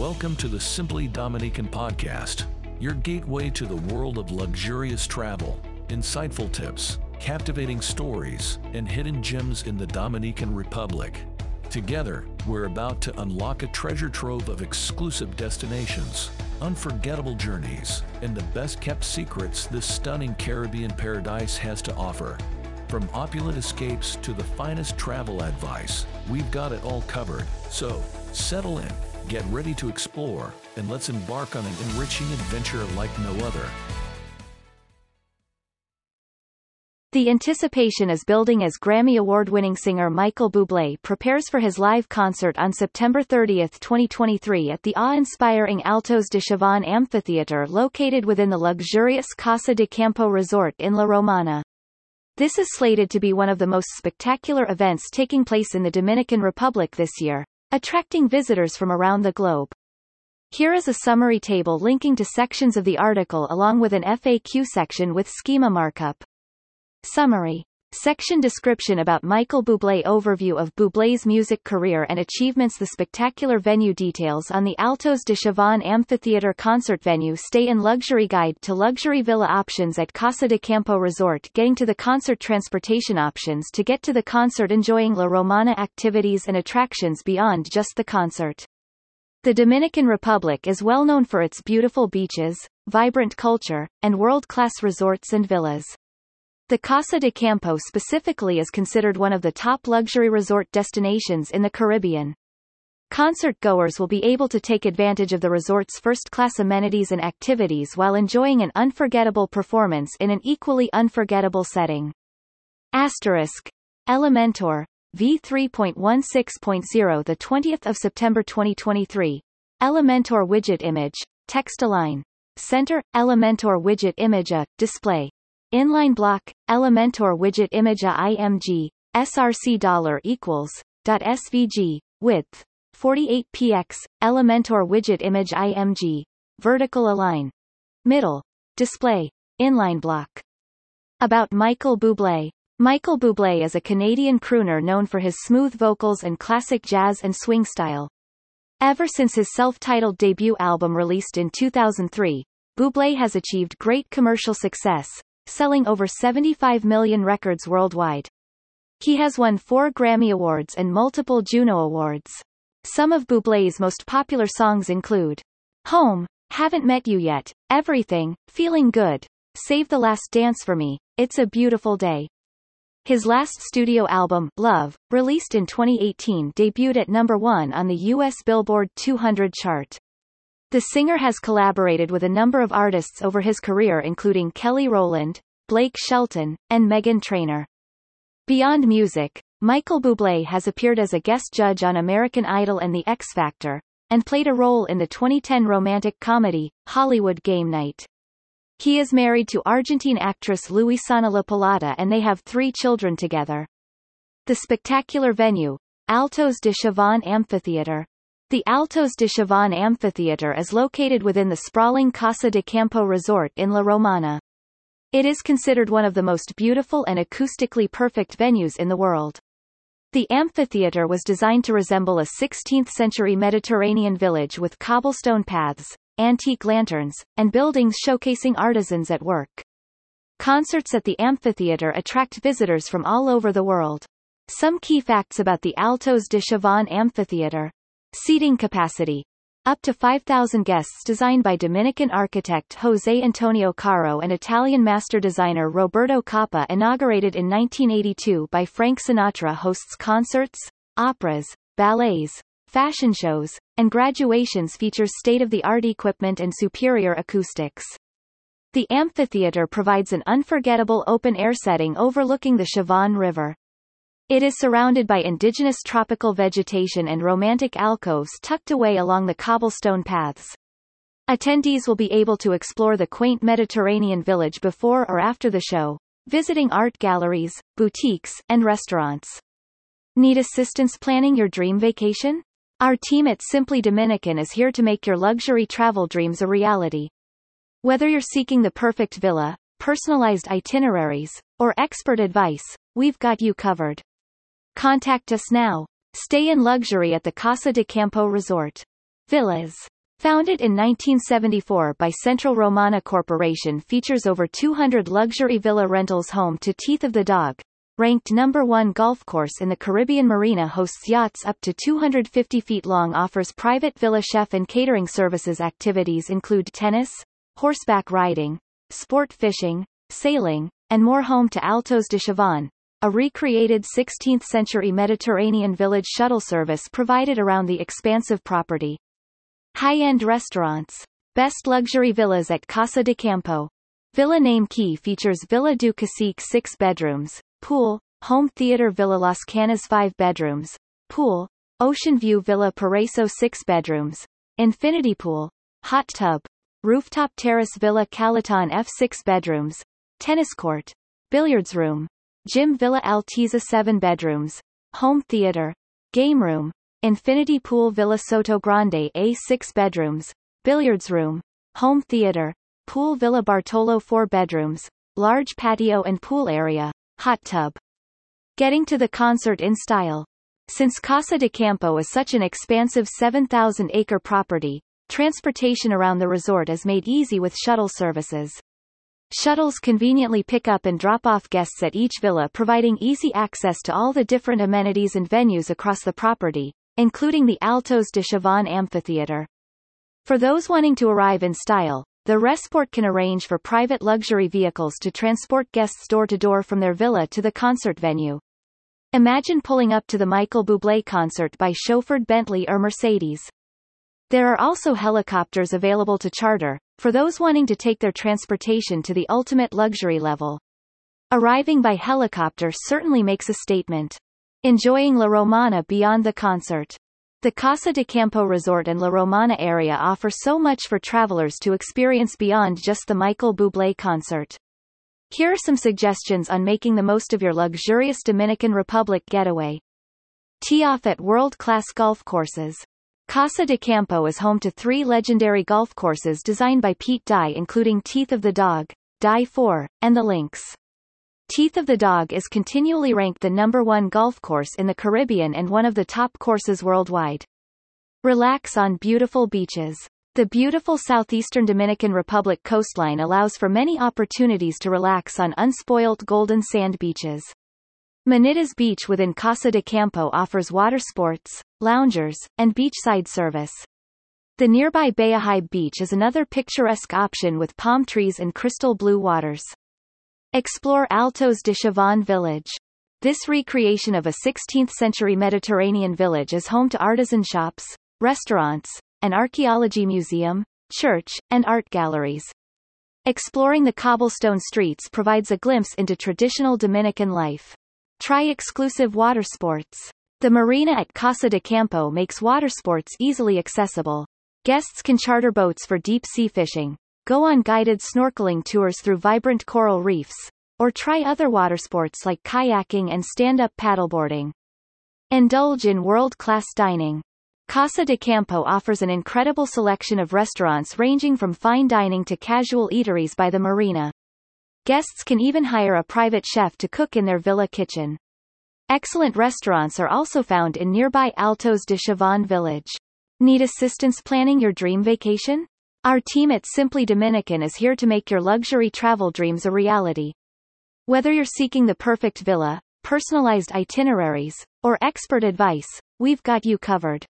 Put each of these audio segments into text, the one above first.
Welcome to the Simply Dominican podcast, your gateway to the world of luxurious travel, insightful tips, captivating stories, and hidden gems in the Dominican Republic. Together, we're about to unlock a treasure trove of exclusive destinations, unforgettable journeys, and the best kept secrets this stunning Caribbean paradise has to offer. From opulent escapes to the finest travel advice, we've got it all covered. So, settle in, get ready to explore, and let's embark on an enriching adventure like no other. The anticipation is building as Grammy Award-winning singer Michael Bublé prepares for his live concert on September 30, 2023 at the awe-inspiring Altos de Chavon Amphitheater located within the luxurious Casa de Campo Resort in La Romana. This is slated to be one of the most spectacular events taking place in the Dominican Republic this year, attracting visitors from around the globe. Here is a summary table linking to sections of the article along with an FAQ section with schema markup. Summary. Section description about Michael Bublé Overview of Bublé's music career and achievements The spectacular venue details on the Altos de Chavon Amphitheater concert venue Stay in Luxury Guide to Luxury Villa Options at Casa de Campo Resort Getting to the concert Transportation options to get to the concert Enjoying La Romana activities and attractions beyond just the concert. The Dominican Republic is well known for its beautiful beaches, vibrant culture, and world-class resorts and villas. The Casa de Campo specifically is considered one of the top luxury resort destinations in the Caribbean. Concert goers will be able to take advantage of the resort's first-class amenities and activities while enjoying an unforgettable performance in an equally unforgettable setting. Asterisk. Elementor, v3.16.0 the 20th of September 2023. Elementor widget image, text align. Center, Elementor widget image a, display. Inline block, Elementor widget image IMG, src dollar equals, dot svg, width, 48px, Elementor widget image IMG, vertical align. Middle, display, inline block. About Michael Bublé. Michael Bublé is a Canadian crooner known for his smooth vocals and classic jazz and swing style. Ever since his self-titled debut album released in 2003, Bublé has achieved great commercial success, selling over 75 million records worldwide. He has won four Grammy Awards and multiple Juno Awards. Some of Bublé's most popular songs include Home, Haven't Met You Yet, Everything, Feeling Good, Save the Last Dance for Me, It's a Beautiful Day. His last studio album, Love, released in 2018 debuted at number one on the U.S. Billboard 200 chart. The singer has collaborated with a number of artists over his career including Kelly Rowland, Blake Shelton, and Meghan Trainor. Beyond music, Michael Bublé has appeared as a guest judge on American Idol and The X Factor, and played a role in the 2010 romantic comedy, Hollywood Game Night. He is married to Argentine actress Luisana Lopilato and they have three children together. The spectacular venue, Altos de Chavon Amphitheater, the Altos de Chavon Amphitheater is located within the sprawling Casa de Campo Resort in La Romana. It is considered one of the most beautiful and acoustically perfect venues in the world. The amphitheater was designed to resemble a 16th-century Mediterranean village with cobblestone paths, antique lanterns, and buildings showcasing artisans at work. Concerts at the amphitheater attract visitors from all over the world. Some key facts about the Altos de Chavon Amphitheater. Seating capacity. Up to 5,000 guests designed by Dominican architect José Antonio Caro and Italian master designer Roberto Copa inaugurated in 1982 by Frank Sinatra hosts concerts, operas, ballets, fashion shows, and graduations features state-of-the-art equipment and superior acoustics. The amphitheater provides an unforgettable open-air setting overlooking the Chavon River. It is surrounded by indigenous tropical vegetation and romantic alcoves tucked away along the cobblestone paths. Attendees will be able to explore the quaint Mediterranean village before or after the show, visiting art galleries, boutiques, and restaurants. Need assistance planning your dream vacation? Our team at Simply Dominican is here to make your luxury travel dreams a reality. Whether you're seeking the perfect villa, personalized itineraries, or expert advice, we've got you covered. Contact us now. Stay in luxury at the Casa de Campo Resort. Villas. Founded in 1974 by Central Romana Corporation features over 200 luxury villa rentals home to Teeth of the Dog. Ranked number one golf course in the Caribbean Marina hosts yachts up to 250 feet long offers private villa chef and catering services activities include tennis, horseback riding, sport fishing, sailing, and more home to Altos de Chavon, a recreated 16th-century Mediterranean village shuttle service provided around the expansive property. High-end restaurants. Best luxury villas at Casa de Campo. Villa Name Key features Villa du Cacique 6 bedrooms, pool, home theater Villa Las Canas 5 bedrooms, pool, Ocean View Villa Paraiso 6 bedrooms, infinity pool, hot tub, rooftop terrace Villa Calaton F 6 bedrooms, tennis court, billiards room, gym Villa Altiza 7 bedrooms, home theater, game room, infinity pool Villa Soto Grande A 6 bedrooms, billiards room, home theater, pool Villa Bartolo 4 bedrooms, large patio and pool area, hot tub. Getting to the concert in style. Since Casa de Campo is such an expansive 7,000-acre property, transportation around the resort is made easy with shuttle services. Shuttles conveniently pick up and drop off guests at each villa providing easy access to all the different amenities and venues across the property, including the Altos de Chavon Amphitheater. For those wanting to arrive in style, the Resport can arrange for private luxury vehicles to transport guests door to door from their villa to the concert venue. Imagine pulling up to the Michael Bublé concert by chauffeured Bentley or Mercedes. There are also helicopters available to charter, for those wanting to take their transportation to the ultimate luxury level. Arriving by helicopter certainly makes a statement. Enjoying La Romana beyond the concert. The Casa de Campo Resort and La Romana area offer so much for travelers to experience beyond just the Michael Bublé concert. Here are some suggestions on making the most of your luxurious Dominican Republic getaway. Tee off at world-class golf courses. Casa de Campo is home to three legendary golf courses designed by Pete Dye including Teeth of the Dog, Dye Fore, and the Links. Teeth of the Dog is continually ranked the number one golf course in the Caribbean and one of the top courses worldwide. Relax on beautiful beaches. The beautiful southeastern Dominican Republic coastline allows for many opportunities to relax on unspoilt golden sand beaches. Minitas Beach within Casa de Campo offers water sports, loungers, and beachside service. The nearby Bayahibe Beach is another picturesque option with palm trees and crystal blue waters. Explore Altos de Chavon Village. This recreation of a 16th-century Mediterranean village is home to artisan shops, restaurants, an archaeology museum, church, and art galleries. Exploring the cobblestone streets provides a glimpse into traditional Dominican life. Try exclusive water sports. The marina at Casa de Campo makes water sports easily accessible. Guests can charter boats for deep sea fishing, go on guided snorkeling tours through vibrant coral reefs, or try other water sports like kayaking and stand-up paddleboarding. Indulge in world-class dining. Casa de Campo offers an incredible selection of restaurants ranging from fine dining to casual eateries by the marina. Guests can even hire a private chef to cook in their villa kitchen. Excellent restaurants are also found in nearby Altos de Chavon village. Need assistance planning your dream vacation? Our team at Simply Dominican is here to make your luxury travel dreams a reality. Whether you're seeking the perfect villa, personalized itineraries, or expert advice, we've got you covered.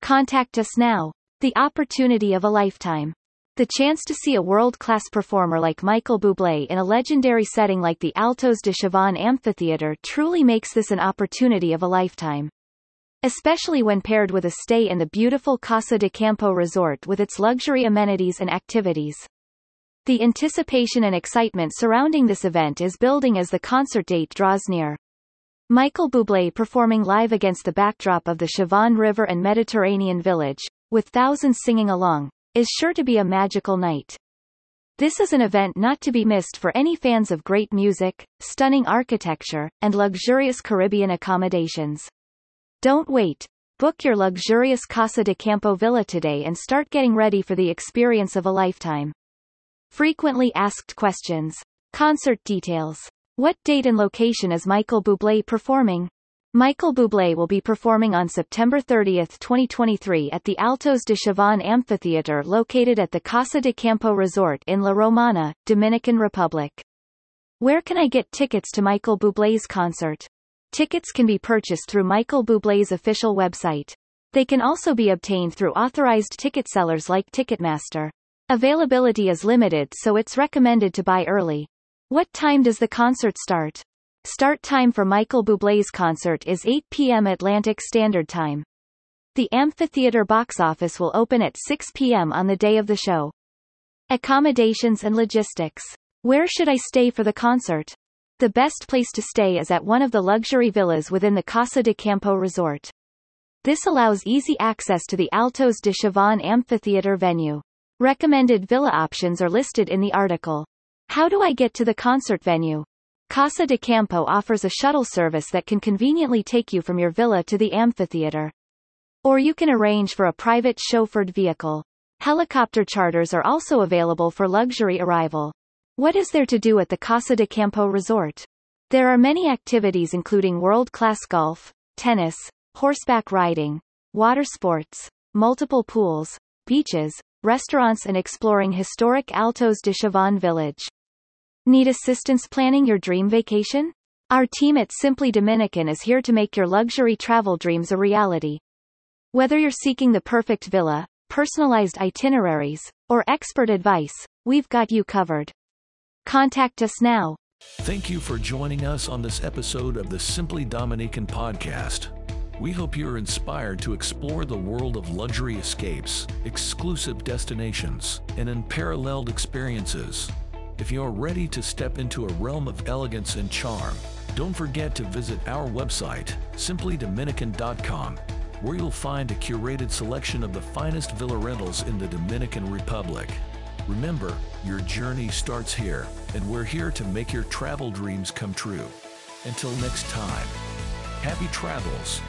Contact us now. The opportunity of a lifetime. The chance to see a world-class performer like Michael Bublé in a legendary setting like the Altos de Chavon Amphitheater truly makes this an opportunity of a lifetime. Especially when paired with a stay in the beautiful Casa de Campo resort with its luxury amenities and activities. The anticipation and excitement surrounding this event is building as the concert date draws near. Michael Bublé performing live against the backdrop of the Chavon River and Mediterranean village, with thousands singing along, is sure to be a magical night. This is an event not to be missed for any fans of great music, stunning architecture, and luxurious Caribbean accommodations. Don't wait. Book your luxurious Casa de Campo villa today and start getting ready for the experience of a lifetime. Frequently asked questions. Concert details. What date and location is Michael Bublé performing? Michael Bublé will be performing on September 30, 2023 at the Altos de Chavon Amphitheater located at the Casa de Campo Resort in La Romana, Dominican Republic. Where can I get tickets to Michael Bublé's concert? Tickets can be purchased through Michael Bublé's official website. They can also be obtained through authorized ticket sellers like Ticketmaster. Availability is limited so it's recommended to buy early. What time does the concert start? Start time for Michael Bublé's concert is 8 p.m. Atlantic Standard Time. The amphitheater box office will open at 6 p.m. on the day of the show. Accommodations and logistics. Where should I stay for the concert? The best place to stay is at one of the luxury villas within the Casa de Campo resort. This allows easy access to the Altos de Chavon amphitheater venue. Recommended villa options are listed in the article. How do I get to the concert venue? Casa de Campo offers a shuttle service that can conveniently take you from your villa to the amphitheater. Or you can arrange for a private chauffeured vehicle. Helicopter charters are also available for luxury arrival. What is there to do at the Casa de Campo resort? There are many activities including world-class golf, tennis, horseback riding, water sports, multiple pools, beaches, restaurants and exploring historic Altos de Chavon village. Need assistance planning your dream vacation? Our team at Simply Dominican is here to make your luxury travel dreams a reality. Whether you're seeking the perfect villa, personalized itineraries, or expert advice, we've got you covered. Contact us now. Thank you for joining us on this episode of the Simply Dominican podcast. We hope you're inspired to explore the world of luxury escapes, exclusive destinations, and unparalleled experiences. If you're ready to step into a realm of elegance and charm, don't forget to visit our website, simplydominican.com, where you'll find a curated selection of the finest villa rentals in the Dominican Republic. Remember, your journey starts here, and we're here to make your travel dreams come true. Until next time, happy travels